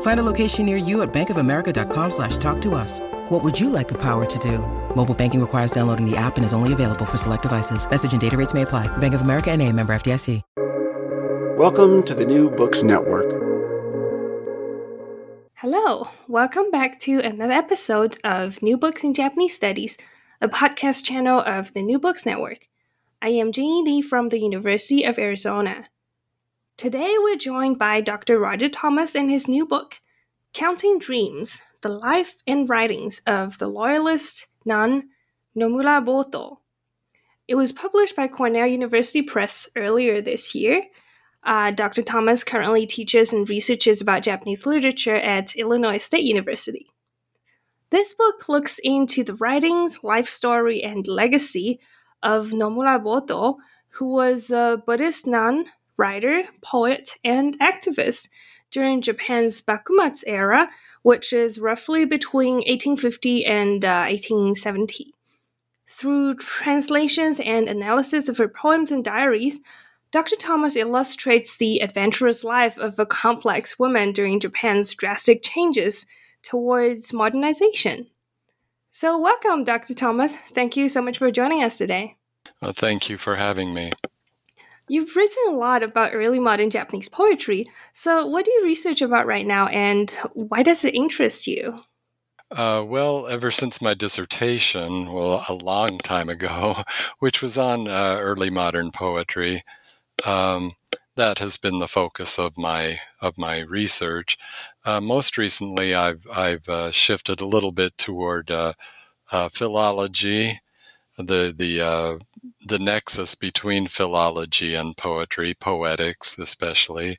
Find a location near you at bankofamerica.com slash talk to us. What would you like the power to do? Mobile banking requires downloading the app and is only available for select devices. Message and data rates may apply. Bank of America and a member FDIC. Welcome to the New Books Network. Hello, welcome back to another episode of New Books in Japanese Studies, a podcast channel of the New Books Network. I am Jingyi Li from the University of Arizona. Today we're joined by Dr. Roger Thomas in his new book, Counting Dreams The Life and Writings of the Loyalist Nun Nomura Boto. It was published by Cornell University Press earlier this year. Uh, Dr. Thomas currently teaches and researches about Japanese literature at Illinois State University. This book looks into the writings, life story, and legacy of Nomura Boto, who was a Buddhist nun, writer, poet, and activist during Japan's Bakumatsu era, which is roughly between 1850 and uh, 1870. Through translations and analysis of her poems and diaries, Dr. Thomas illustrates the adventurous life of a complex woman during Japan's drastic changes towards modernization. So, welcome, Dr. Thomas. Thank you so much for joining us today. Well, thank you for having me. You've written a lot about early modern Japanese poetry. So, what do you research about right now, and why does it interest you? Uh, well, ever since my dissertation, well, a long time ago, which was on uh, early modern poetry, um, that has been the focus of my of my research. Uh, most recently, I've I've uh, shifted a little bit toward uh, uh, philology, the the uh, the nexus between philology and poetry, poetics especially,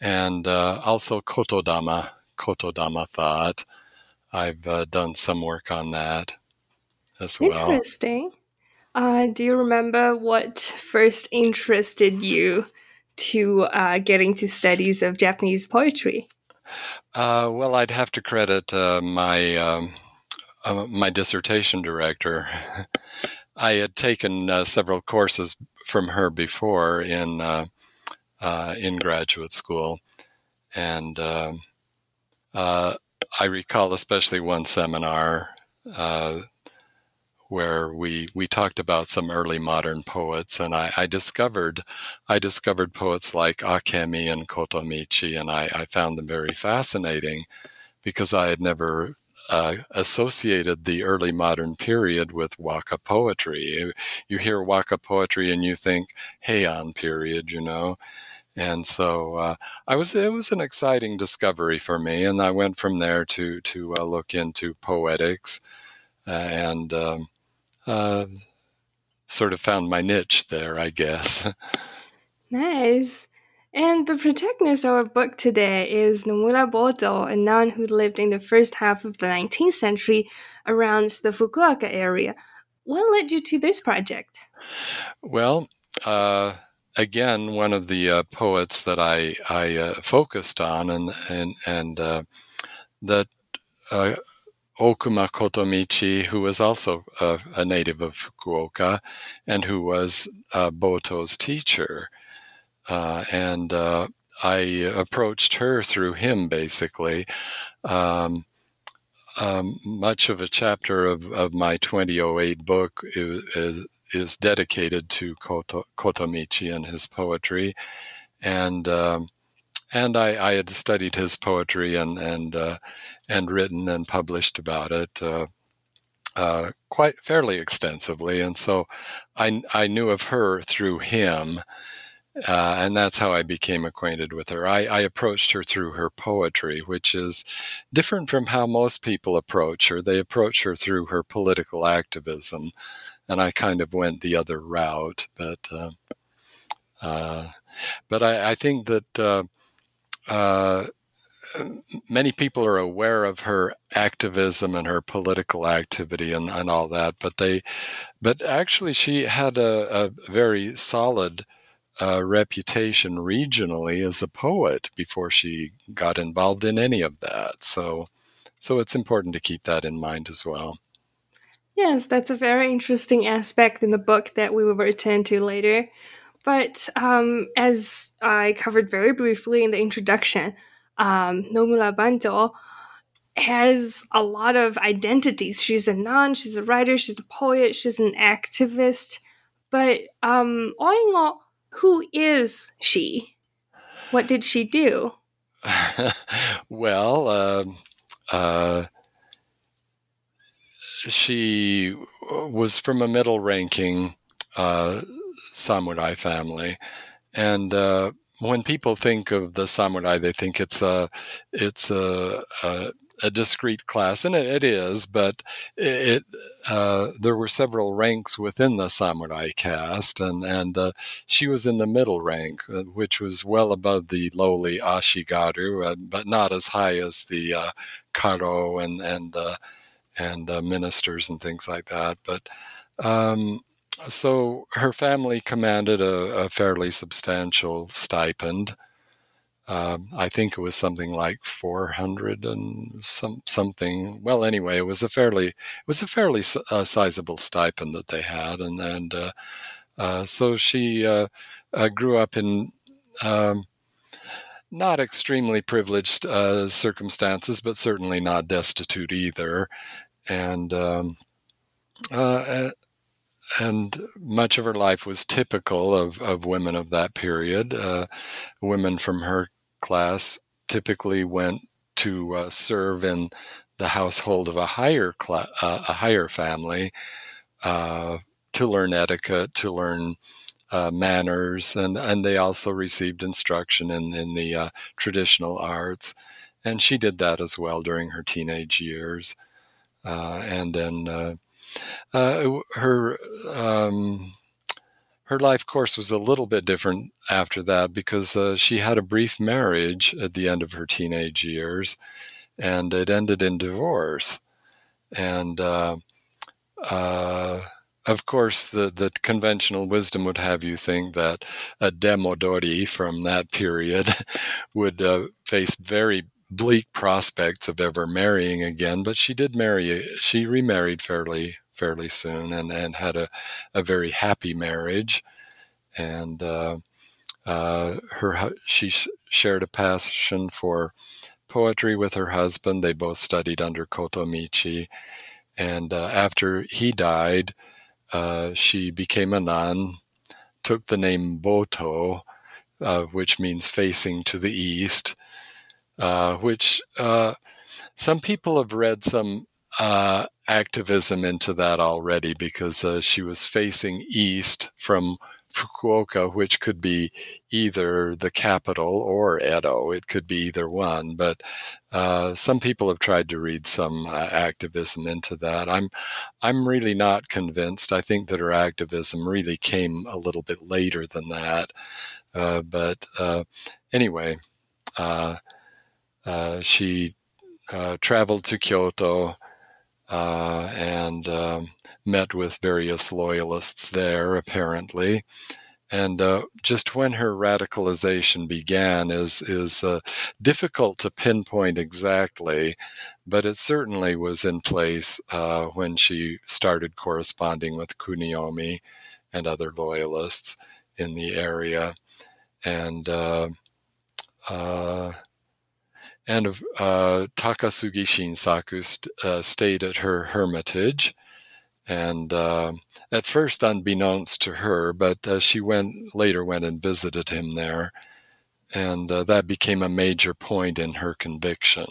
and uh, also kotodama, kotodama thought. I've uh, done some work on that as well. Interesting. Uh, do you remember what first interested you to uh, getting to studies of Japanese poetry? Uh, well, I'd have to credit uh, my um, uh, my dissertation director. I had taken uh, several courses from her before in uh, uh, in graduate school, and um, uh, I recall especially one seminar uh, where we we talked about some early modern poets, and I, I discovered I discovered poets like Akemi and Kotomichi, and I, I found them very fascinating because I had never uh, associated the early modern period with Waka poetry. You hear Waka poetry and you think Heian period, you know. And so uh, I was it was an exciting discovery for me, and I went from there to to uh, look into poetics, uh, and um, uh, sort of found my niche there, I guess. nice. And the protagonist of our book today is Nomura Boto, a nun who lived in the first half of the 19th century around the Fukuoka area. What led you to this project? Well, uh, again, one of the uh, poets that I I uh, focused on, and and and uh, that uh, Okuma Kotomichi, who was also a, a, native of Fukuoka, and who was uh, Boto's teacher. Uh, and uh, I approached her through him, basically. Um, um, much of a chapter of, of my 2008 book is, is, dedicated to Koto, Kotomichi and his poetry. And um, and I, I, had studied his poetry and and uh, and written and published about it uh, uh, quite fairly extensively, and so I I knew of her through him, uh, and that's how I became acquainted with her. I, I, approached her through her poetry, which is different from how most people approach her. They approach her through her political activism, and I kind of went the other route. But uh, uh, but I, I, think that uh, uh, many people are aware of her activism and her political activity and, and all that, but they, but actually she had a, a very solid uh, reputation regionally as a poet before she got involved in any of that. So, so it's important to keep that in mind as well. Yes, that's a very interesting aspect in the book that we will return to later. But um, as I covered very briefly in the introduction, um, Nomura has a lot of identities. She's a nun, she's a writer, she's a poet, she's an activist. But um, all in all, who is she? What did she do? well, uh, uh, she was from a middle ranking uh, samurai family. And uh, when people think of the samurai, they think it's a, it's a, a a discrete class, and it, it is, but it, uh, there were several ranks within the samurai caste, and and uh, she was in the middle rank, uh, which was well above the lowly ashigaru, uh, but not as high as the uh, karo and and uh, and ministers and things like that. But um, so her family commanded a, a fairly substantial stipend. Um, I think it was something like 400 and some something. Well, anyway, it was a fairly it was a fairly uh, sizable stipend that they had, and and uh, uh, so she uh, uh, grew up in um, not extremely privileged uh, circumstances, but certainly not destitute either, and. Um, and much of her life was typical of, of women of that period. Uh, women from her class typically went to uh, serve in the household of a higher cl- uh, a higher family uh, to learn etiquette, to learn uh, manners, and and they also received instruction in in the uh, traditional arts, and she did that as well during her teenage years, uh, and then her. Um, her life course was a little bit different after that because uh, she had a brief marriage at the end of her teenage years and it ended in divorce. And uh, uh, of course, the, the conventional wisdom would have you think that a demodori from that period would uh, face very bleak prospects of ever marrying again, but she did marry, she remarried fairly fairly soon and, and had a, a very happy marriage. And uh, uh, her she shared a passion for poetry with her husband. They both studied under Kotomichi. And uh, after he died, uh, she became a nun, took the name Boto, uh, which means facing to the east, uh, which some people have read some uh, activism into that already because uh, she was facing east from Fukuoka, which could be either the capital or Edo. It could be either one, but uh, some people have tried to read some uh, activism into that. I'm, I'm really not convinced. I think that her activism really came a little bit later than that. Uh, but uh, anyway, uh, uh, she traveled to Kyoto uh, and um, met with various loyalists there, apparently. And uh, just when her radicalization began is is uh, difficult to pinpoint exactly, but it certainly was in place uh, when she started corresponding with Kuniomi and other loyalists in the area. And uh, uh, and uh, Takasugi Shinsaku st- uh, stayed at her hermitage. And uh, at first, unbeknownst to her, but uh, she went later went and visited him there, and uh, that became a major point in her conviction,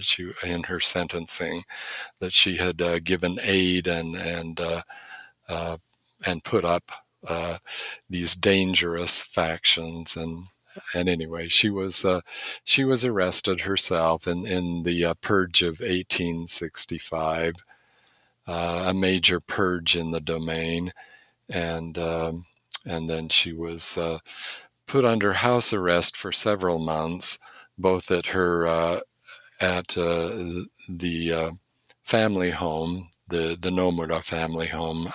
she in her sentencing, that she had uh, given aid and and and put up these dangerous factions and and anyway, she was uh, she was arrested herself in in the uh, purge of 1865, uh, a major purge in the domain, and um, and then she was uh, put under house arrest for several months, both at her uh, at the family home, the the Nomura family home.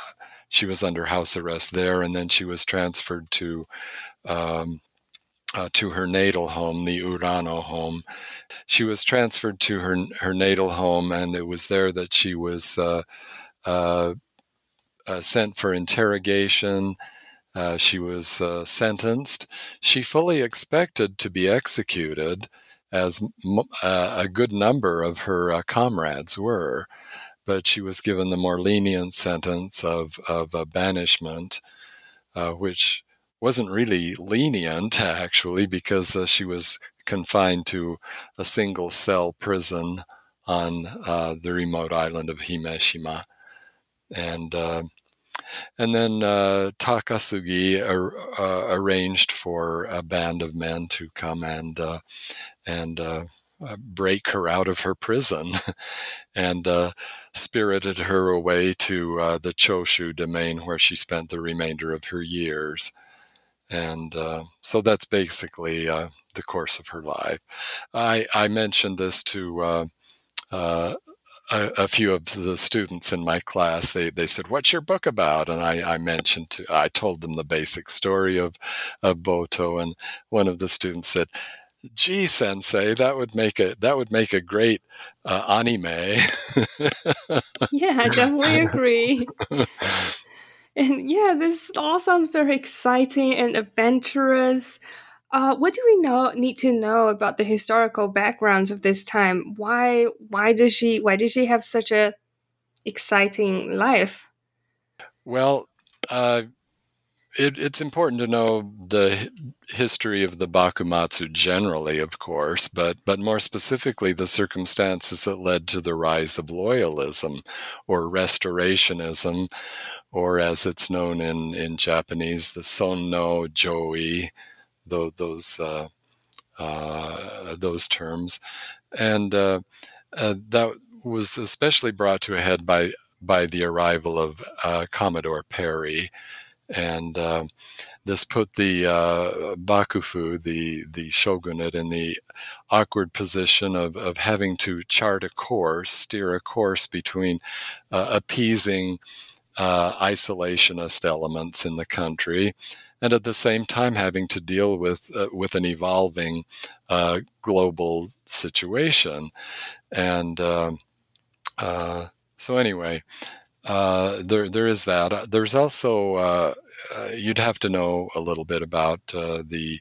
She was under house arrest there, and then she was transferred to um, uh, to her natal home, the Urano home. She was transferred to her her natal home, and it was there that she was uh, uh, uh sent for interrogation. Uh, she was uh, sentenced. She fully expected to be executed, as a good number of her comrades were, but she was given the more lenient sentence of of banishment, which wasn't really lenient actually because uh, she was confined to a single cell prison on uh, the remote island of Himeshima, and uh, and then uh, Takasugi ar- uh, arranged for a band of men to come and uh, and break her out of her prison, and spirited her away to the Choshu domain where she spent the remainder of her years and uh, so that's basically uh, the course of her life. I, I mentioned this to uh, uh a, a, few of the students in my class. They they said, "What's your book about?" And I, I mentioned to I told them the basic story of of Boto, and one of the students said. Gee, Sensei, that would make a that would make a great uh, anime. yeah, I definitely agree. And yeah, this all sounds very exciting and adventurous. Uh, what do we know need to know about the historical backgrounds of this time? Why why does she why did she have such a exciting life? Well, uh, it, it's important to know the history of the Bakumatsu generally, of course, but but more specifically the circumstances that led to the rise of loyalism or restorationism, or as it's known in in Japanese, the Sonno Joi, those those uh, uh, those terms, and uh, uh, that was especially brought to a head by by the arrival of uh, Commodore Perry and uh, this put the uh, bakufu, the the shogunate, in the awkward position of of having to chart a course, steer a course between uh, appeasing uh, isolationist elements in the country, and at the same time having to deal with uh, with an evolving uh, global situation, and um, so anyway uh, there there is that. Uh, there's also uh, uh, you'd have to know a little bit about uh, the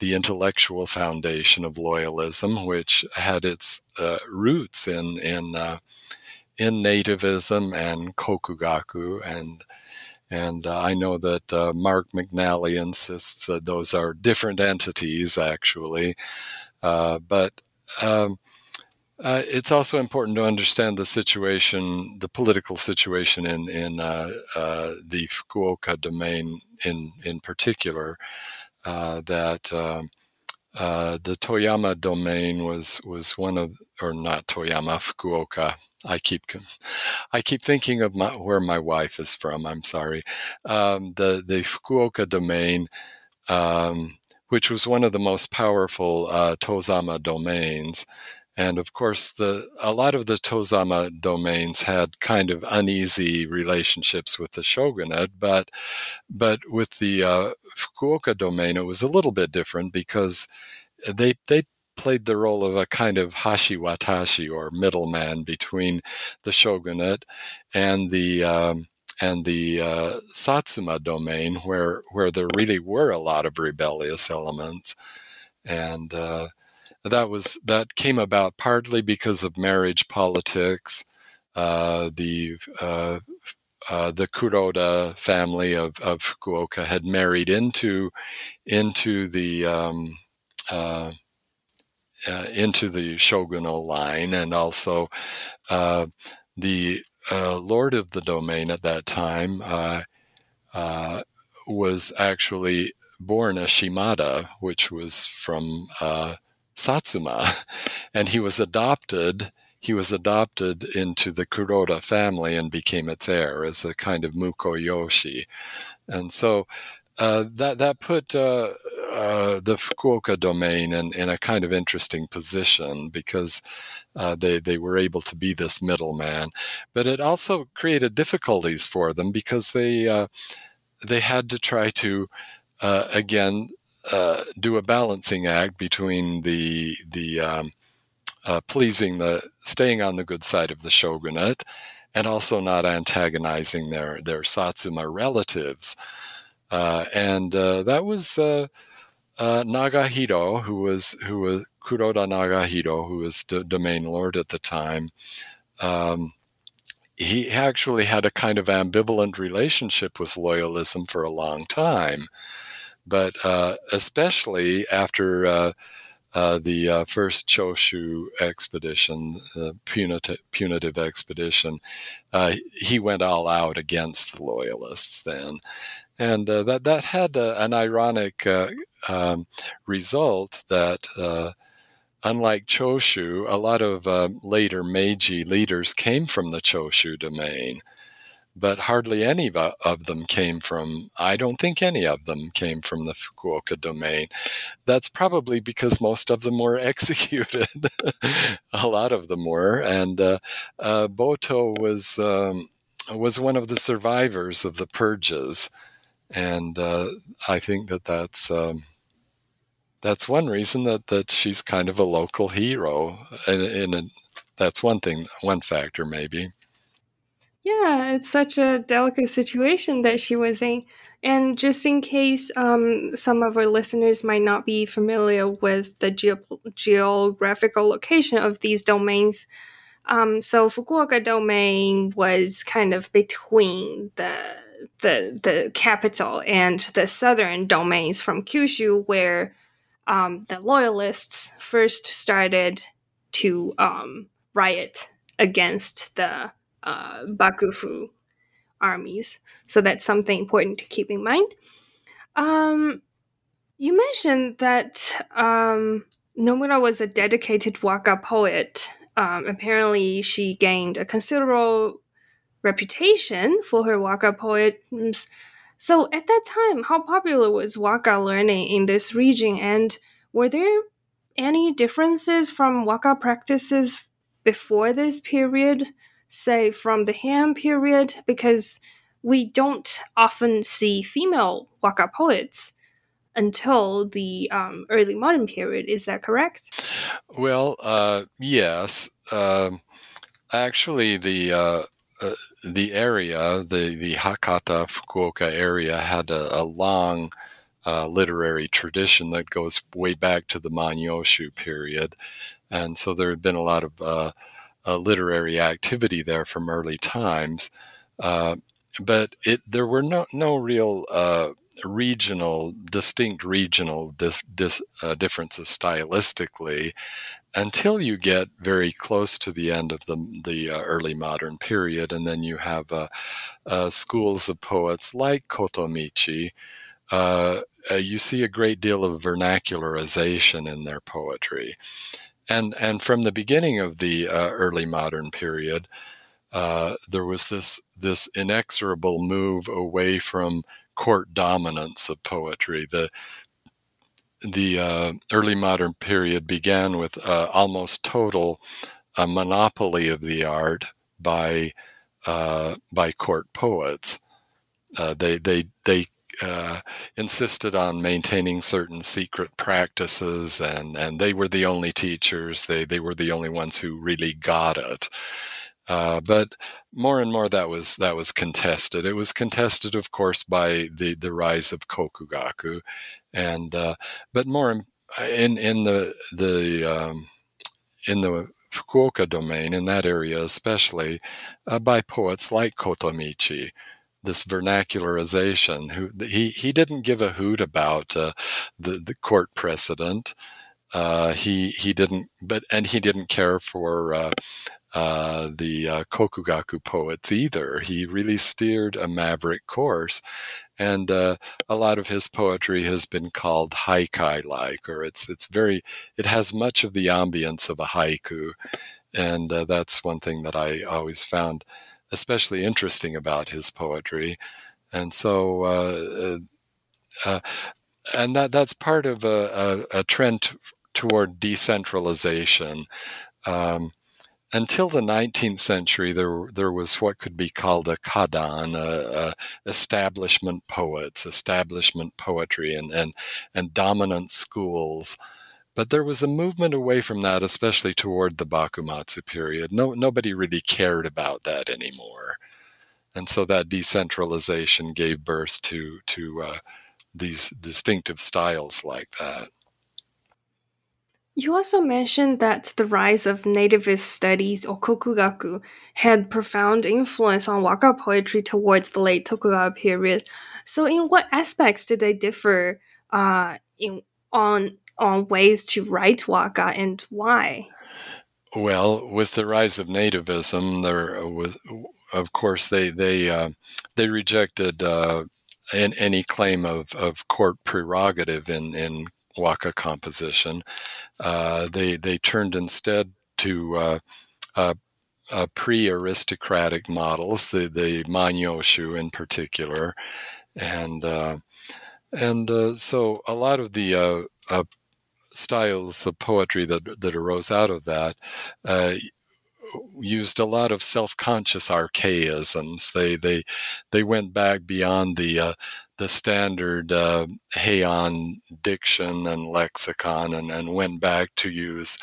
the intellectual foundation of loyalism, which had its uh, roots in in in nativism and kokugaku and and I know that Mark McNally insists that those are different entities actually, but um, uh, it's also important to understand the situation, the political situation in in uh, uh, the Fukuoka domain in in particular. Uh, that um, uh, the Toyama domain was was one of, or not Toyama, Fukuoka. I keep I keep thinking of my, where my wife is from. I'm sorry. Um, the the Fukuoka domain. Um, which was one of the most powerful uh, Tozama domains, and of course, the a lot of the Tozama domains had kind of uneasy relationships with the shogunate, but but with the uh, Fukuoka domain, it was a little bit different because they they played the role of a kind of hashiwatashi or middleman between the shogunate and the um, and the uh, Satsuma domain, where where there really were a lot of rebellious elements. And uh, that was that came about partly because of marriage politics. Uh, the uh, uh, the Kuroda family of, of Fukuoka had married into into the um, uh, uh, into the shogunal line, and also uh, the lord of the domain at that time was actually born a Shimazu, which was from Satsuma, and he was adopted he was adopted into the Kuroda family and became its heir as a kind of mukoyoshi. And so uh, that that put uh, uh, the Fukuoka domain in, in a kind of interesting position because uh, they they were able to be this middleman, but it also created difficulties for them because they uh, they had to try to uh, do a balancing act between the the um, uh, pleasing the staying on the good side of the shogunate and also not antagonizing their their satsuma relatives. Uh, and uh, that was uh, Nagahiro who was who was Kuroda Nagahiro who was the domain lord at the time. Um, he actually had a kind of ambivalent relationship with loyalism for a long time but uh, especially after uh, the uh, first Choshu expedition, the punitive, punitive expedition, uh, he went all out against the loyalists then, and uh, that that had an ironic uh, um, result that. Unlike Choshu, a lot of later Meiji leaders came from the Choshu domain but hardly any of them came from, I don't think any of them came from the Fukuoka domain. That's probably because most of them were executed. a lot of them were. And uh, uh, Boto was, um, was one of the survivors of the purges. And uh, I think that that's. Um, that's one reason that, that she's kind of a local hero, and, and that's one thing, one factor maybe. Yeah, it's such a delicate situation that she was in. And just in case um, some of our listeners might not be familiar with the geographical location of these domains, um, so Fukuoka domain was kind of between the the the capital and the southern domains from Kyushu, where um, the loyalists first started to um, riot against the uh, Bakufu armies. So that's something important to keep in mind. Um, you mentioned that um, Nomura was a dedicated waka poet. Um, apparently, she gained a considerable reputation for her waka poems. So, at that time, how popular was waka learning in this region, and were there any differences from waka practices before this period say from the Heian period because we don't often see female waka poets until the um, early modern period. Is that correct? Well, uh, yes. Um, actually, the uh, uh, the area, the the Hakata Fukuoka area, had a, a long uh, literary tradition that goes way back to the Manyoshu period, and so there had been a lot of uh, uh, literary activity there from early times. Uh, but it there were no no real uh, regional distinct regional dis, dis, uh, differences stylistically until you get very close to the end of the the uh, early modern period, and then you have uh, schools of poets like Kotomichi. you see a great deal of vernacularization in their poetry and and from the beginning of the uh, early modern period, uh, there was this this inexorable move away from court dominance of poetry. The the uh, early modern period began with uh, almost total uh, monopoly of the art by uh, by court poets. they they they uh, insisted on maintaining certain secret practices, and, and they were the only teachers. They they were the only ones who really got it. Uh, but more and more that was that was contested. It was contested, of course, by the, the rise of kokugaku, and uh, but more in in the the um, in the Fukuoka domain, in that area especially, uh, by poets like Kotomichi, this vernacularization. Who he he didn't give a hoot about uh, the the court precedent. Uh, he he didn't, but and he didn't care for uh, uh, the uh, Kokugaku poets either. He really steered a maverick course, and uh, a lot of his poetry has been called haikai-like, or it's it's very it has much of the ambience of a haiku, and uh, that's one thing that I always found especially interesting about his poetry, and so. Uh, uh, and that that's part of a, a, a trend toward decentralization. Um, until the 19th century, there there was what could be called a kadan, a, a establishment poets, establishment poetry, and, and and dominant schools. But there was a movement away from that, especially toward the Bakumatsu period. No, nobody really cared about that anymore, and so that decentralization gave birth to to uh, these distinctive styles like that. You also mentioned that the rise of nativist studies or kokugaku had profound influence on waka poetry towards the late Tokugawa period. So, in what aspects did they differ uh, in on on ways to write waka and why? Well, with the rise of nativism, there was, of course, they they uh, they rejected uh, any claim of, of court prerogative in in waka composition. Uh, they they turned instead to uh, uh, uh pre-aristocratic models, the the manyoshu in particular, and and so a lot of the styles of poetry that that arose out of that used a lot of self-conscious archaisms. They they they went back beyond the uh, the standard uh, Heian diction and lexicon and, and went back to use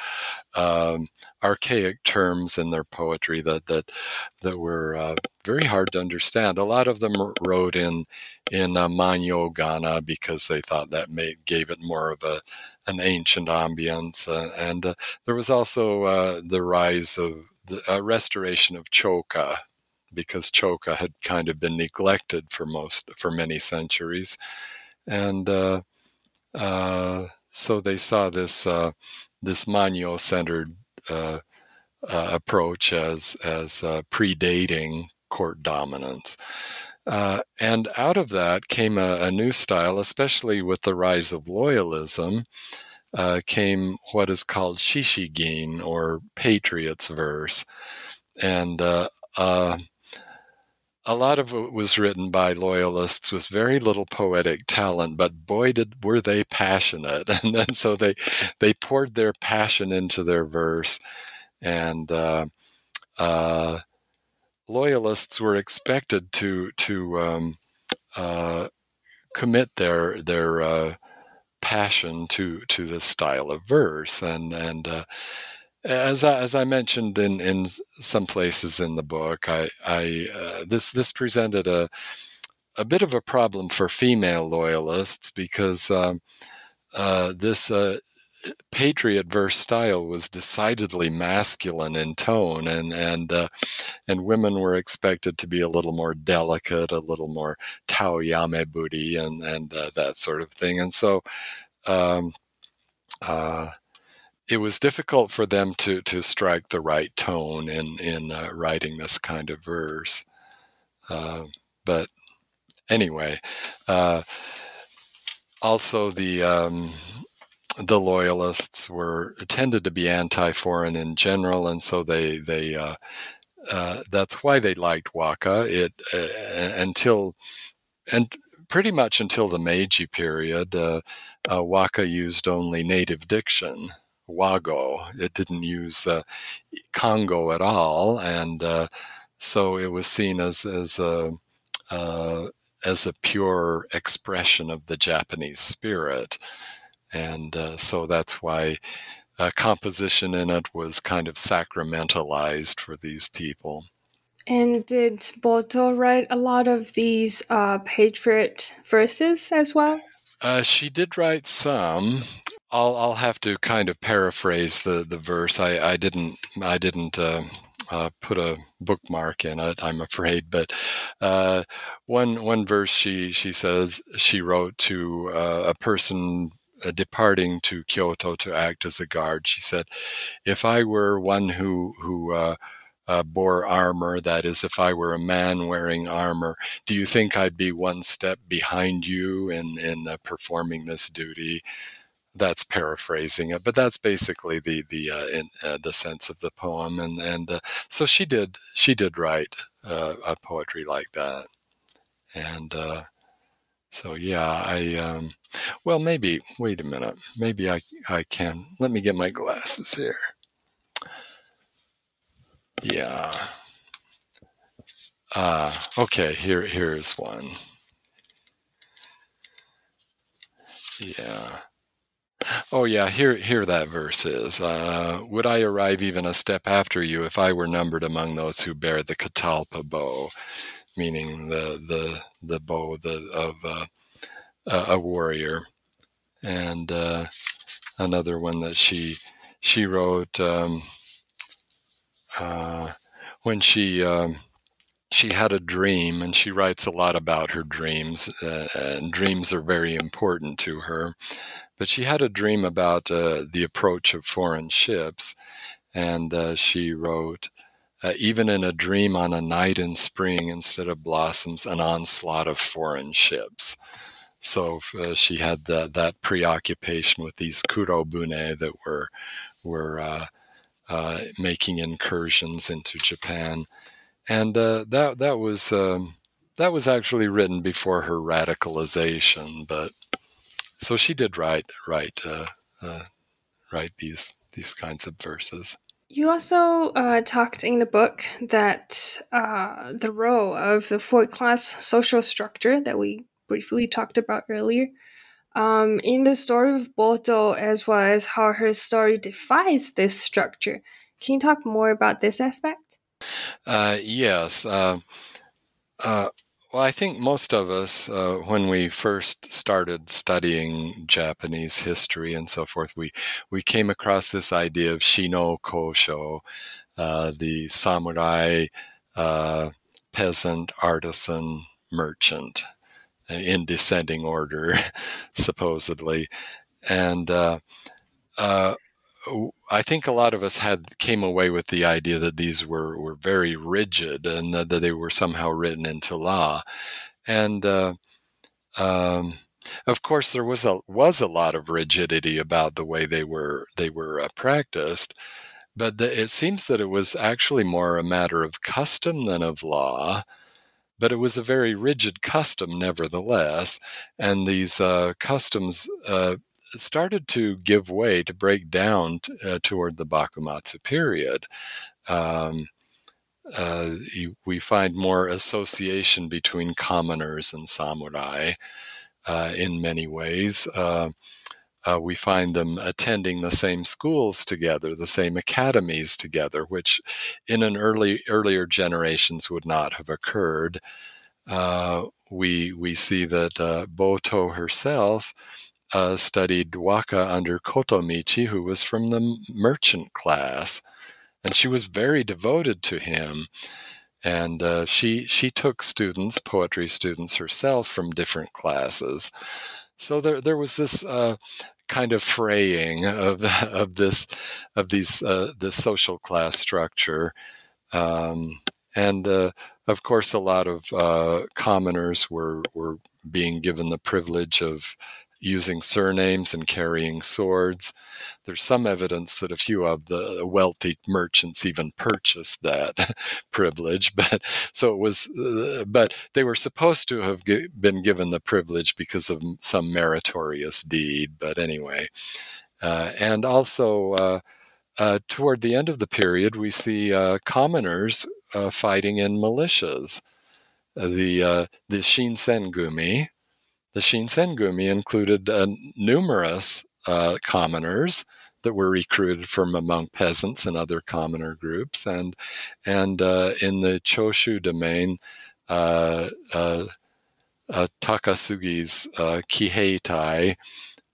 um, archaic terms in their poetry that that that were uh, very hard to understand. A lot of them wrote in in uh, Manyo because they thought that made, gave it more of a an ancient ambience. Uh, and uh, there was also uh, the rise of the uh, restoration of choka because choka had kind of been neglected for most for many centuries, and uh, uh, so they saw this uh, this manyo centered uh, uh, approach as as uh, predating court dominance. and out of that came a, a, new style, especially with the rise of loyalism, came what is called shishigin or patriots verse. And a lot of it was written by loyalists with very little poetic talent, but boy, did were they passionate, and then so they they poured their passion into their verse, and uh, uh, loyalists were expected to to um, uh, commit their their uh, passion to to this style of verse, and and uh, as I, as I mentioned in, in some places in the book, I, I uh, this this presented a a bit of a problem for female loyalists because um, uh, this uh, patriot verse style was decidedly masculine in tone, and and uh, and women were expected to be a little more delicate, a little more taoyame buri, and and uh, that sort of thing, and so. Um, uh, it was difficult for them to to strike the right tone in in uh, writing this kind of verse. Uh, but anyway, uh, also the um, the loyalists were tended to be anti-foreign in general, and so they they uh, uh, that's why they liked Waka. It uh, until and pretty much until the Meiji period, Waka used only native diction. Wago. It didn't use uh, Kango at all, and uh, so it was seen as as a uh, as a pure expression of the Japanese spirit, and uh, so that's why uh, composition in it was kind of sacramentalized for these people. And did Boto write a lot of these uh, patriot verses as well? Uh, she did write some. I'll I'll have to kind of paraphrase the the verse. I I didn't I didn't. Uh, uh, put a bookmark in it, I'm afraid. But uh, one one verse she she says she wrote to uh, a person uh, departing to Kyoto to act as a guard. She said, "If I were one who who uh, bore armor, that is, if I were a man wearing armor, do you think I'd be one step behind you in in performing this duty?" That's paraphrasing it, but that's basically the the uh, in, uh, the sense of the poem, and and uh, so she did she did write a poetry like that, and so yeah, I um, well maybe wait a minute, maybe I I can let me get my glasses here. Yeah. Uh, okay, here here's one. Yeah. Oh yeah, here here that verse is. Uh, Would I arrive even a step after you if I were numbered among those who bear the catalpa bow, meaning the the the bow the, of uh, a warrior, and uh, another one that she she wrote. Um, uh, when she um, she had a dream, and she writes a lot about her dreams, uh, and dreams are very important to her. But she had a dream about uh, the approach of foreign ships, and uh, she wrote. Uh, even in a dream on a night in spring, instead of blossoms, an onslaught of foreign ships. So uh, she had that, that preoccupation with these kurobune that were were uh, making incursions into Japan, and uh, that that was um, that was actually written before her radicalization. But so she did write write uh, uh, write these these kinds of verses. You also uh, talked in the book that uh, the role of the four class social structure that we briefly talked about earlier um, in the story of Boto, as well as how her story defies this structure. Can you talk more about this aspect? Uh, yes. Uh, uh, well, I think most of us, uh, when we first started studying Japanese history and so forth, we, we came across this idea of Shino Kosho, uh, the samurai, peasant, artisan, merchant in descending order, supposedly. And I think a lot of us had came away with the idea that these were, were very rigid and that, that they were somehow written into law. And uh, um, of course, there was a was a lot of rigidity about the way they were they were uh, practiced. But the, it seems that it was actually more a matter of custom than of law but it was a very rigid custom nevertheless. And these uh, customs uh, started to give way, to break down t- uh, toward the Bakumatsu period. Um, uh, we find more association between commoners and samurai uh, in many ways. Uh, uh, we find them attending the same schools together, the same academies together, which in an early earlier generations would not have occurred. Uh, we we see that Boto herself uh, studied waka under Kotomichi, who was from the merchant class, and she was very devoted to him. And uh, she she took students, poetry students herself, from different classes. So there there was this uh, kind of fraying of of this of these uh, this social class structure, um, and uh, of course, a lot of uh, commoners were were being given the privilege of using surnames and carrying swords. There's some evidence that a few of the wealthy merchants even purchased that privilege, but so it was, uh, but they were supposed to have g- been given the privilege because of some meritorious deed. But anyway, uh, and also. Uh, uh toward the end of the period, we see uh, commoners uh, fighting in militias. the the Shinsengumi, the Shinsengumi included uh, numerous uh, commoners that were recruited from among peasants and other commoner groups, and and uh, in the Choshu domain, uh, uh, Takasugi's Kiheitai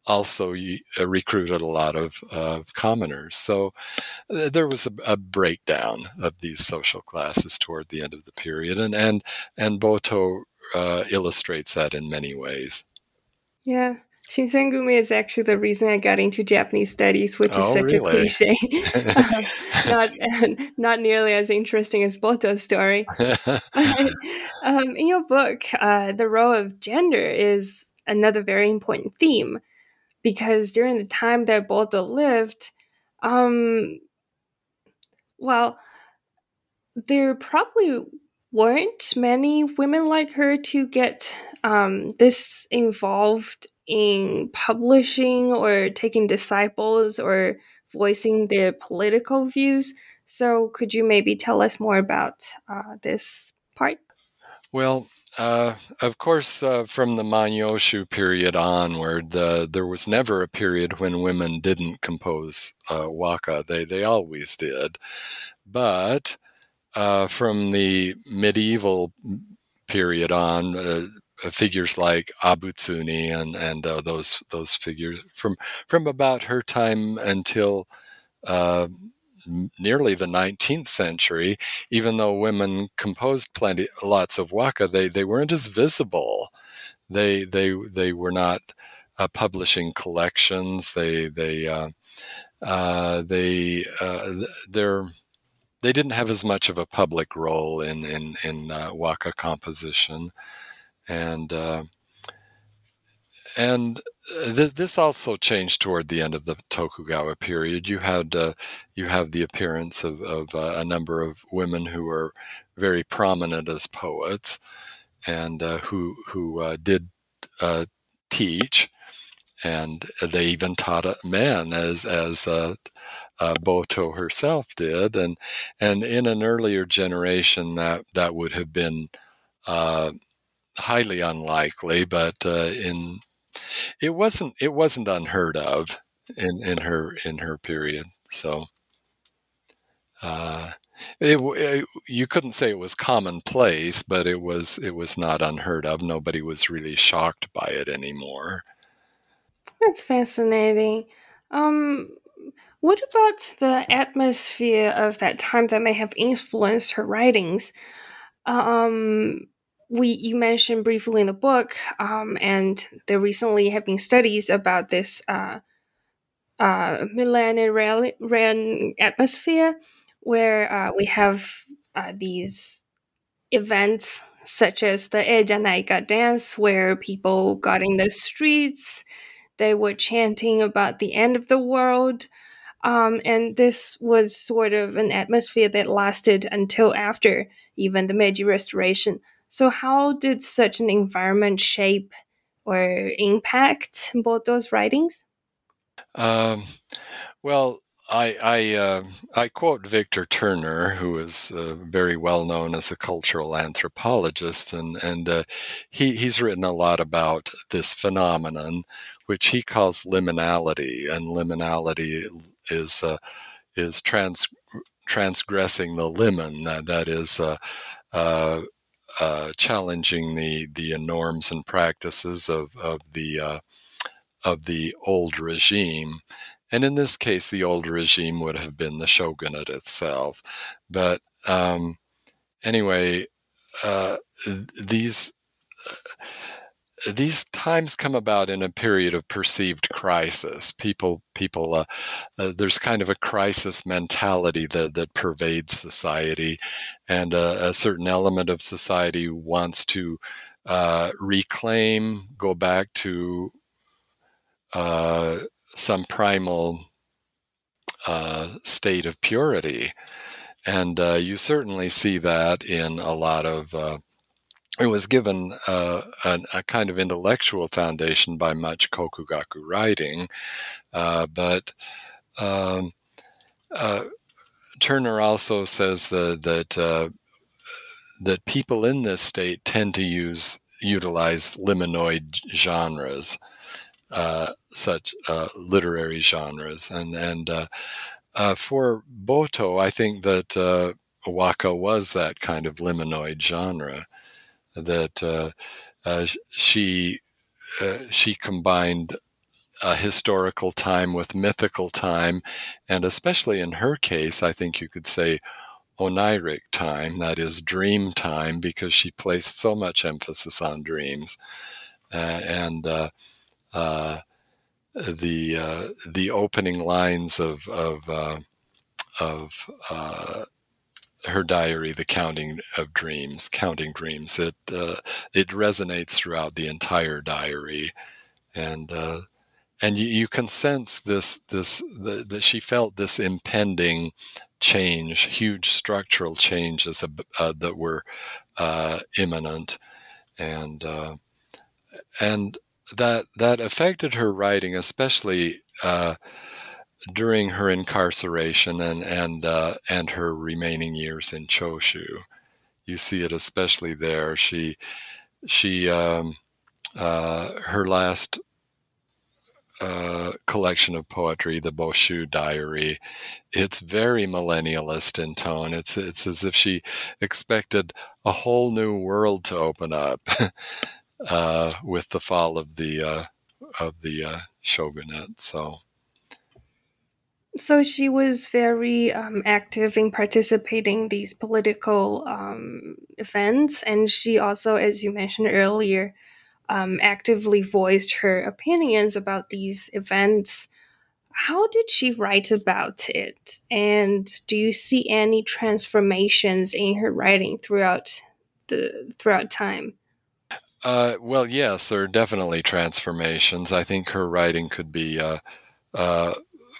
also uh, recruited a lot of, of commoners. So uh, there was a, a, breakdown of these social classes toward the end of the period, and and and Boto uh, illustrates that in many ways. Yeah. Shinsengumi is actually the reason I got into Japanese studies, which is oh, such really? a cliche. um, not not nearly as interesting as Boto's story. um, in your book, uh, the role of gender is another very important theme because during the time that Boto lived, um, well, there probably weren't many women like her to get um, this involved in publishing or taking disciples or voicing their political views. So, could you maybe tell us more about uh, this part? Well, uh, of course, uh, from the Manyoshu period onward, there was never a period when women didn't compose uh, waka. They they always did, but uh, from the medieval period on, uh, figures like Abutsuni and and uh, those those figures from from about her time until uh, nearly the 19th century. Even though women composed plenty lots of waka, they they weren't as visible. They they they were not uh, publishing collections. They they uh, uh, they uh, they're they didn't have as much of a public role in in in waka composition and uh, and uh, th- this also changed toward the end of the Tokugawa period. You had uh, you have the appearance of, of uh, a number of women who were very prominent as poets, and uh, who who uh, did teach, and they even taught men as as Boto herself did, and and in an earlier generation that that would have been highly unlikely, but uh, in it wasn't it wasn't unheard of in, in her in her period. So uh, it, it, you couldn't say it was commonplace, but it was it was not unheard of. Nobody was really shocked by it anymore. That's fascinating. Um, what about the atmosphere of that time that may have influenced her writings? Um, we you mentioned briefly in the book, um, and there recently have been studies about this uh, uh, millenarian atmosphere, where uh, we have uh, these events such as the Ejanaika dance, where people got in the streets, they were chanting about the end of the world. Um, and this was sort of an atmosphere that lasted until after even the Meiji Restoration. So, how did such an environment shape or impact both those writings? Um, well, I I, uh, I, quote Victor Turner, who is uh, very well known as a cultural anthropologist, and and uh, he he's written a lot about this phenomenon, which he calls liminality, and liminality is uh, is trans transgressing the limen. that is. Uh, uh, uh, challenging the the norms and practices of of the uh, of the old regime. And in this case, the old regime would have been the shogunate itself. But um, anyway, uh, these these times come about in a period of perceived crisis. People, people, uh, uh, there's kind of a crisis mentality that that pervades society, and uh, a certain element of society wants to uh, reclaim, go back to uh, some primal uh, state of purity, and you certainly see that in a lot of it was given uh, a, a, kind of intellectual foundation by much Kokugaku writing, uh, but um, uh, Turner also says that that, uh, that people in this state tend to use utilize liminoid genres, uh, such uh, literary genres, and and for Boto, I think that waka was that kind of liminoid genre that uh, uh, she uh, she combined a historical time with mythical time, and especially in her case, I think you could say oneiric time, that is dream time, because she placed so much emphasis on dreams. Uh, and uh, uh, the the opening lines of of of her diary, "The Counting of Dreams," counting dreams. It it resonates throughout the entire diary, and and you, you can sense this this that she felt this impending change, huge structural changes uh, that were uh, imminent, and uh, and that that affected her writing, especially uh, during her incarceration and and uh, and her remaining years in Choshu. You see it especially there. She she um, uh, her last uh, collection of poetry, the Boshu Diary. It's very millennialist in tone. It's it's as if she expected a whole new world to open up uh, with the fall of the uh, of the uh, shogunate. So. So she was very um, active in participating these political um, events, and she also, as you mentioned earlier, um, actively voiced her opinions about these events. How did she write about it? And do you see any transformations in her writing throughout the throughout time? Uh, well, yes, there are definitely transformations. I think her writing could be uh, uh,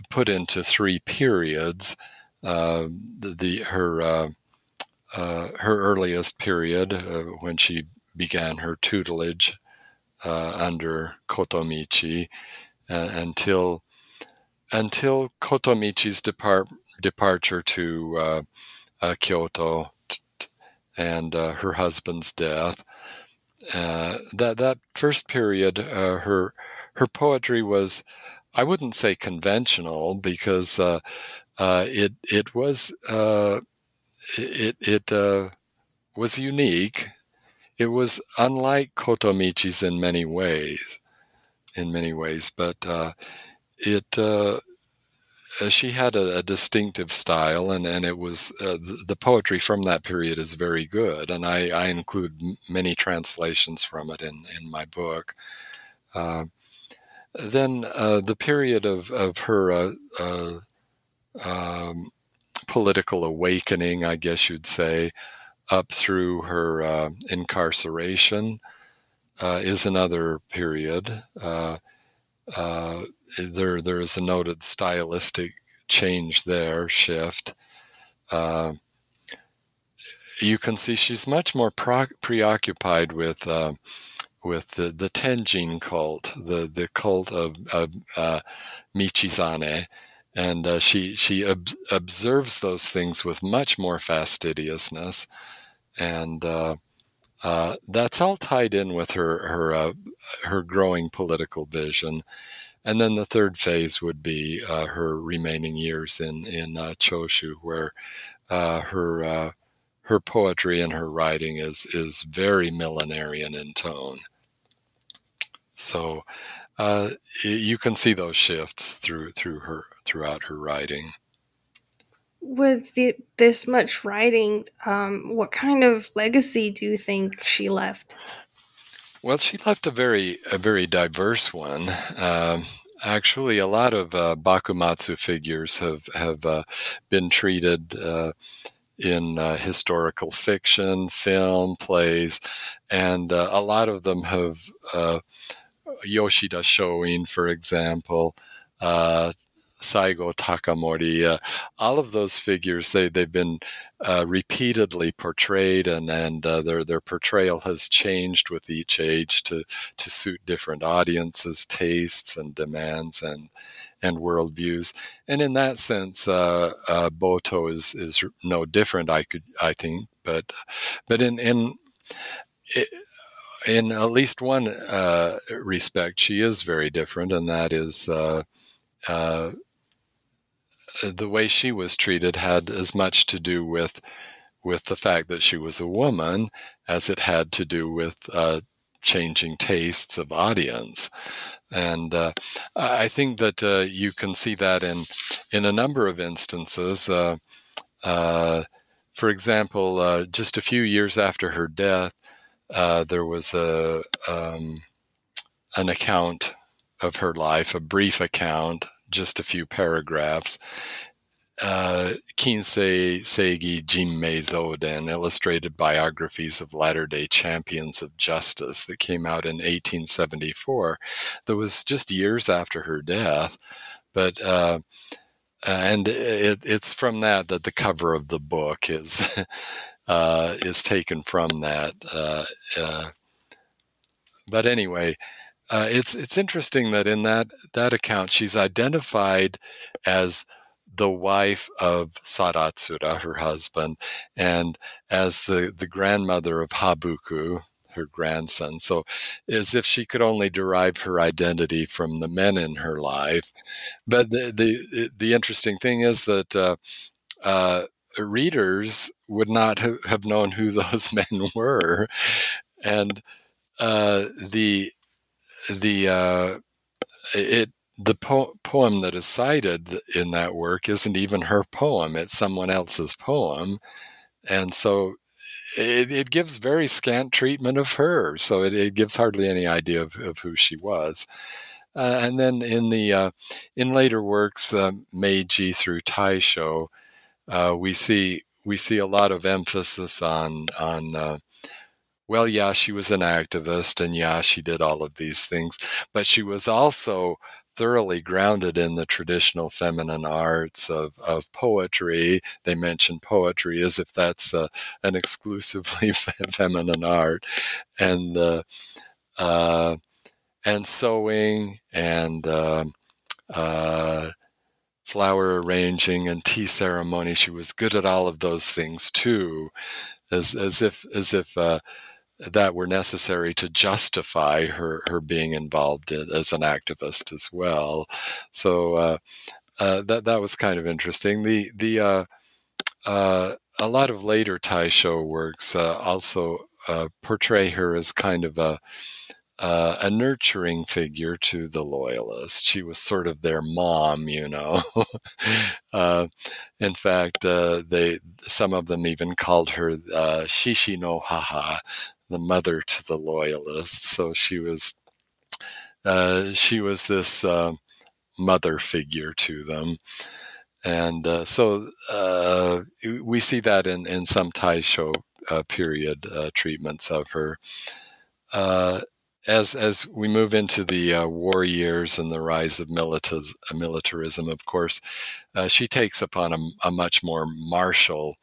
put into three periods. Uh, the, the, her uh, uh, her earliest period when she began her tutelage uh, under Kotomichi uh, until until Kotomichi's depart, departure to uh, uh Kyoto and uh, her husband's death. Uh, that that first period, her her poetry was, I wouldn't say conventional because it it was it it was unique it was unlike Kotomichi's in many ways, in many ways, but uh, it uh, uh, she had a, a, distinctive style, and and it was uh, the, the, poetry from that period is very good, and I, I include many translations from it in in my book. Uh, then uh, the period of of her. Um, political awakening, I guess you'd say, up through her uh, incarceration uh, is another period. Uh, uh, there, there is a noted stylistic change there, shift. Uh, you can see she's much more pro- preoccupied with with the, the Tenjin cult, the, the cult of, of Michizane, and uh, she she ob- observes those things with much more fastidiousness, and uh, uh, that's all tied in with her her uh, her growing political vision. And then the third phase would be uh, her remaining years in in uh, Choshu, where her her poetry and her writing is is very millenarian in tone. So uh, you can see those shifts through through her throughout her writing. With the, this much writing, um, what kind of legacy do you think she left? Well, she left a very a very diverse one. Um, actually, a lot of uh, bakumatsu figures have have uh, been treated uh, in uh, historical fiction, film, plays, and uh, a lot of them have uh, Yoshida Shoin, for example, uh, Saigo Takamori, uh, all of those figures, they, they've been uh, repeatedly portrayed and, and uh, their, their portrayal has changed with each age to, to suit different audiences, tastes and demands and, and worldviews. And in that sense, uh, uh, Boto is, is no different, I could, I think, but, but in, in, it, in at least one uh, respect, she is very different, and that is uh, uh, the way she was treated had as much to do with with the fact that she was a woman as it had to do with uh, changing tastes of audience. And uh, I think that uh, you can see that in in a number of instances. For example, just a few years after her death, uh, there was a um, an account of her life, a brief account, just a few paragraphs. Kinsei Seigi Jinmei Zoden, illustrated biographies of Latter day Champions of Justice, that came out in 1874. That was just years after her death. But uh, and it, it's from that that the cover of the book is uh, is taken from that. Uh, uh, but anyway, uh, it's it's interesting that in that that account she's identified as the wife of Sadatsura, her husband, and as the the grandmother of Habuku, her grandson. So, as if she could only derive her identity from the men in her life. But the the, the interesting thing is that uh, uh, readers would not have known who those men were, and uh, the the uh, it the po- poem that is cited in that work isn't even her poem; it's someone else's poem, and so it, it gives very scant treatment of her. So it, it gives hardly any idea of, of who she was. Uh, and then in the uh, in later works, uh, Meiji through Taisho, uh, we see we see a lot of emphasis on on uh, well, yeah, she was an activist, and yeah, she did all of these things, but she was also thoroughly grounded in the traditional feminine arts of, of poetry. They mention poetry as if that's uh, an exclusively feminine art, and uh, uh, and sewing and um, uh, flower arranging and tea ceremony. She was good at all of those things too, as as if as if uh, that were necessary to justify her her being involved in, as an activist as well. So uh, uh, that that was kind of interesting. The the uh, uh a lot of later Taisho works uh, also portray her as kind of a uh, a nurturing figure to the loyalists. She was sort of their mom, you know. uh, in fact, uh, they some of them even called her Shishi no Haha, the mother to the loyalists. So she was uh, she was this uh, mother figure to them. And uh, so uh, we see that in, in some Taisho uh, period uh, treatments of her. As as we move into the war years and the rise of militarism, of course, she takes upon a, a much more martial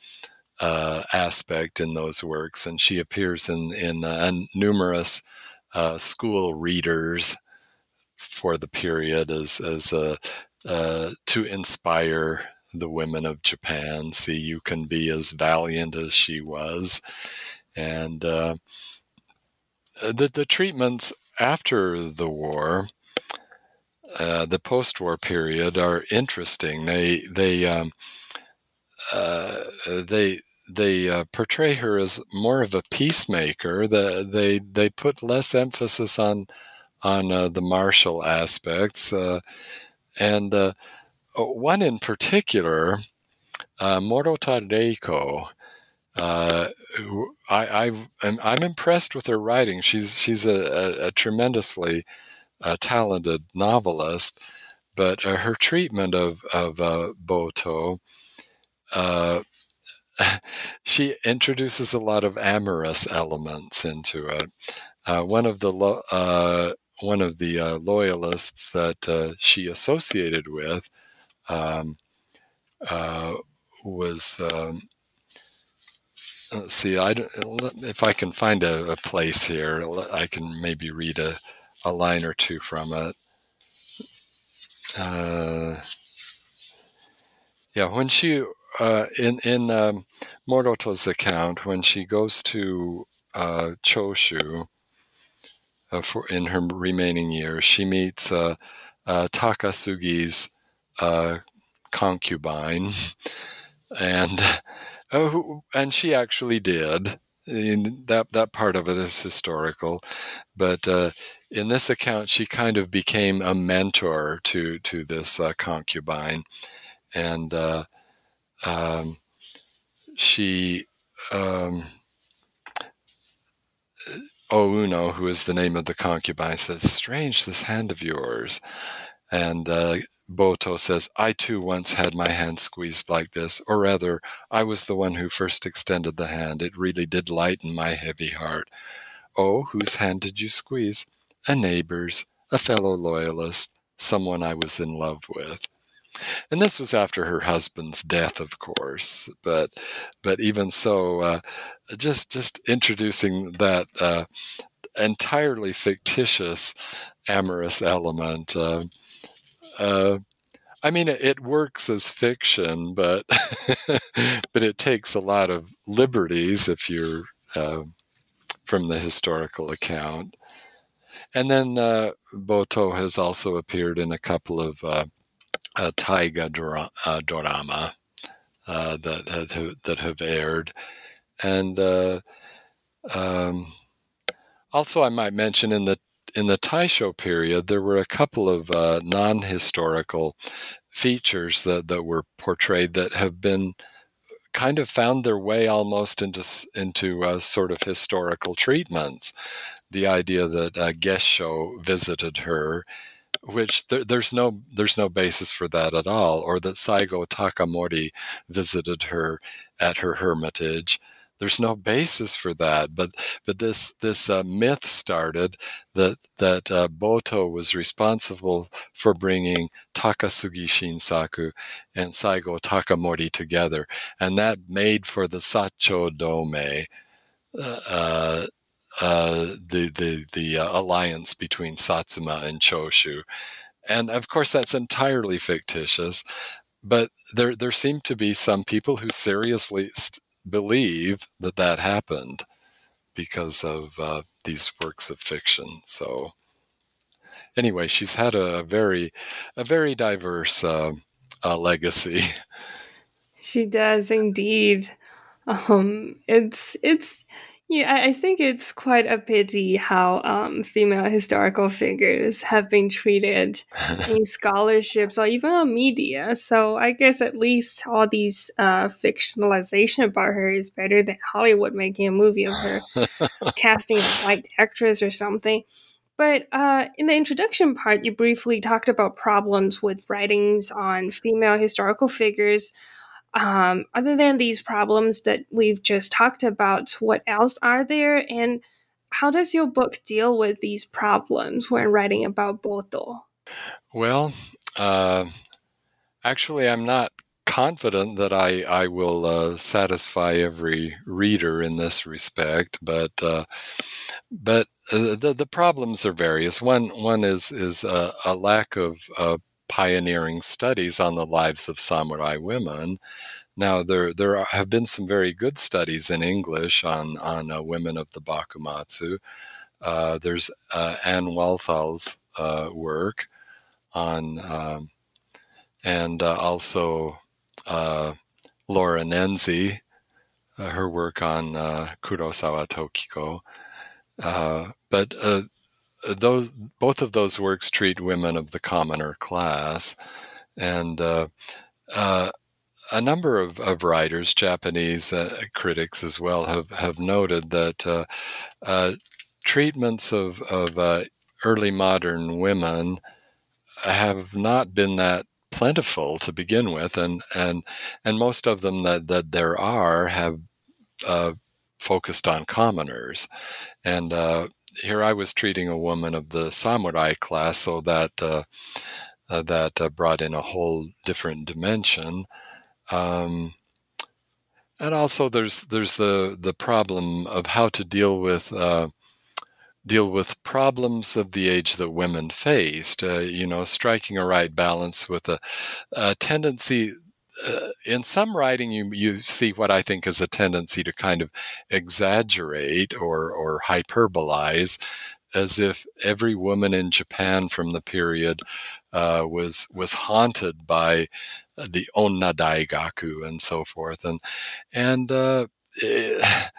uh, aspect in those works, and she appears in in uh, numerous uh, school readers for the period as as uh, uh, to inspire the women of Japan. See, you can be as valiant as she was, and uh, the the treatments after the war. Uh, the post-war period are interesting. They they um, uh, they they uh, portray her as more of a peacemaker. The, they they put less emphasis on on uh, the martial aspects, uh, and uh, uh, one in particular, uh, Morota Reiko. Uh, I, I am impressed with her writing. She's she's a, a, a tremendously talented novelist, but her treatment of of Boto she introduces a lot of amorous elements into it. Uh, one of the lo- uh, one of the uh, loyalists that uh, she associated with um, uh, was. Um, let's see, I if I can find a, a, place here, I can maybe read a, a line or two from it. Uh, yeah, when she uh, in in um, Morota's account, when she goes to uh, Choshu uh, for in her remaining years, she meets uh, uh, Takasugi's uh, concubine, and oh, and she actually did. that that part of it is historical, but uh, in this account, she kind of became a mentor to to this uh, concubine, and uh, um, she. Um, Ouno, who is the name of the concubine, says, Strange, this hand of yours. And uh, Boto says, I too once had my hand squeezed like this, or rather, I was the one who first extended the hand. It really did lighten my heavy heart. Oh, whose hand did you squeeze? A neighbor's, a fellow loyalist, someone I was in love with. And this was after her husband's death, of course. But but even so, uh, just just introducing that uh, entirely fictitious amorous element. Uh, uh, I mean, it, it, works as fiction, but but it takes a lot of liberties if you're uh, from the historical account. And then uh, Boto has also appeared in a couple of uh, uh, taiga dra- uh, dorama uh, that have, that have aired, and uh, um, also I might mention in the in the Taisho period there were a couple of uh, non-historical features that that were portrayed that have been kind of found their way almost into into uh, sort of historical treatments. The idea that uh, Gessho visited her which there, there's no there's no basis for that at all, or that Saigo Takamori visited her at her hermitage. There's no basis for that, but but this this uh, myth started that that uh, Boto was responsible for bringing Takasugi Shinsaku and Saigo Takamori together, and that made for the Satcho Domei. Uh, uh uh, the the the uh, alliance between Satsuma and Choshu, and of course that's entirely fictitious. But there there seem to be some people who seriously st- believe that that happened because of uh, these works of fiction. So anyway, she's had a very a very diverse uh, uh, legacy. She does indeed. Um, it's it's yeah, I think it's quite a pity how um, female historical figures have been treated in scholarships or even on media. So I guess at least all these uh, fictionalization about her is better than Hollywood making a movie of her, casting a white actress or something. But uh, in the introduction part, you briefly talked about problems with writings on female historical figures um, other than these problems that we've just talked about, what else are there? And how does your book deal with these problems when writing about Boto? Well, uh, actually, I'm not confident that I, I will uh, satisfy every reader in this respect, but uh, but uh, the the problems are various. One one is is a, a lack of uh, pioneering studies on the lives of samurai women. Now, there there are, have been some very good studies in English on on uh, women of the Bakumatsu. Uh, there's uh, Anne Walthall's uh, work on, um, and uh, also uh, Laura Nenzi, her work on Kurosawa Tokiko. but those both of those works treat women of the commoner class, and uh, uh, a number of, of writers, Japanese uh, critics as well, have have noted that uh, uh, treatments of of uh, early modern women have not been that plentiful to begin with, and and and most of them that that there are have focused on commoners, and here I was treating a woman of the samurai class, so that uh, uh, that uh, brought in a whole different dimension. Um, and also, there's there's the the problem of how to deal with uh, deal with problems of the age that women faced. Uh, you know, striking a right balance with a, a tendency uh, in some writing, you you see what I think is a tendency to kind of exaggerate or or hyperbolize, as if every woman in Japan from the period uh, was was haunted by the onna daigaku and so forth, and and uh,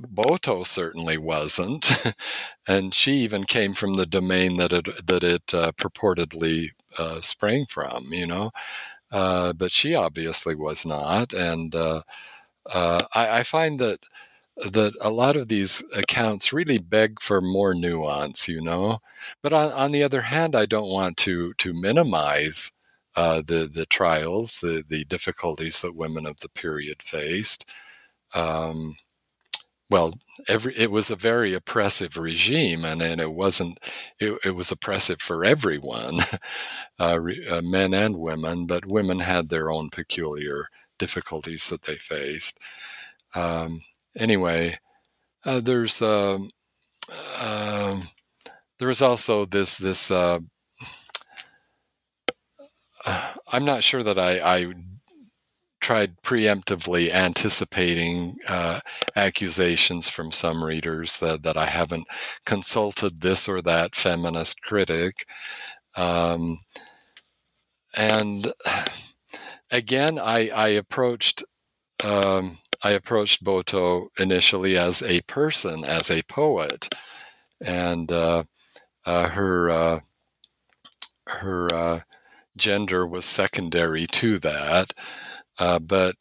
Boto certainly wasn't, and she even came from the domain that it that it uh, purportedly uh, sprang from. You know, uh, but she obviously was not, and uh, uh, I, I, find that that a lot of these accounts really beg for more nuance. You know, but on, on the other hand, I don't want to to minimize. Uh, the the trials, the the difficulties that women of the period faced, um, well, every it was a very oppressive regime, and, and it wasn't. It, it was oppressive for everyone, uh, re, uh, men and women. But women had their own peculiar difficulties that they faced. Um, anyway, uh, there's um, um there was also this this. Uh, I'm not sure that I, I tried preemptively anticipating uh, accusations from some readers that, that I haven't consulted this or that feminist critic. Um, and again, I, I approached um, I approached Boto initially as a person, as a poet, and uh, uh, her uh, her uh, gender was secondary to that. Uh, but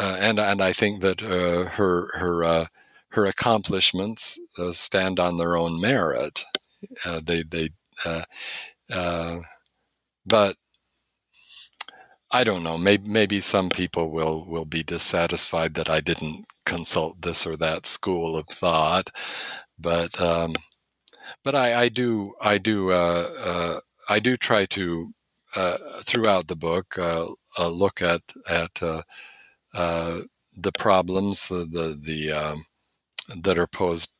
uh, and and I think that uh, her her uh, her accomplishments uh, stand on their own merit. they they but I don't know. Maybe maybe some people will will be dissatisfied that I didn't consult this or that school of thought, but um, but I, I do I do I do try to uh, throughout the book uh, uh, look at at the problems the the, the um, that are posed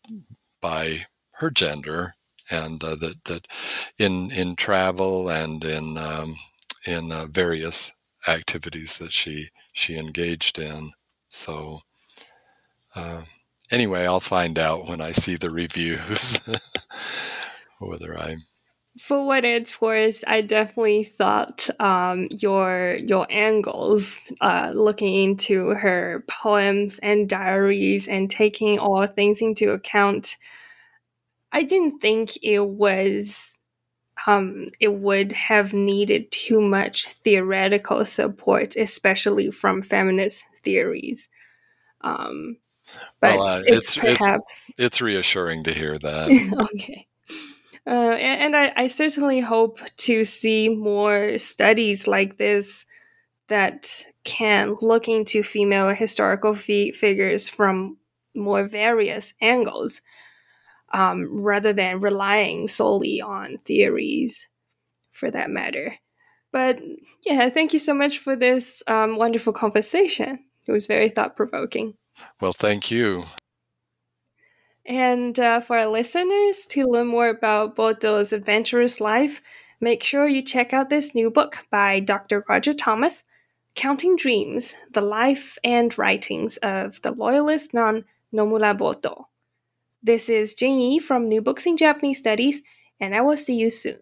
by her gender and uh, that that in in travel and in um, in uh, various activities that she she engaged in. So uh, anyway, I'll find out when I see the reviews whether I'm for what it's worth, I definitely thought um, your your angles, uh, looking into her poems and diaries and taking all things into account, I didn't think it was um, it would have needed too much theoretical support, especially from feminist theories. Um, but well, uh, it's, it's, perhaps it's, it's reassuring to hear that. okay. Uh, and, and I, I, certainly hope to see more studies like this that can look into female historical fi- figures from more various angles um, rather than relying solely on theories for that matter. But yeah, thank you so much for this um, wonderful conversation. It was very thought provoking. Well, thank you. And uh, for our listeners, to learn more about Boto's adventurous life, make sure you check out this new book by Dr. Roger Thomas, Counting Dreams The Life and Writings of the Loyalist Nun Nomura Boto. This is Jing Yi from New Books in Japanese Studies, and I will see you soon.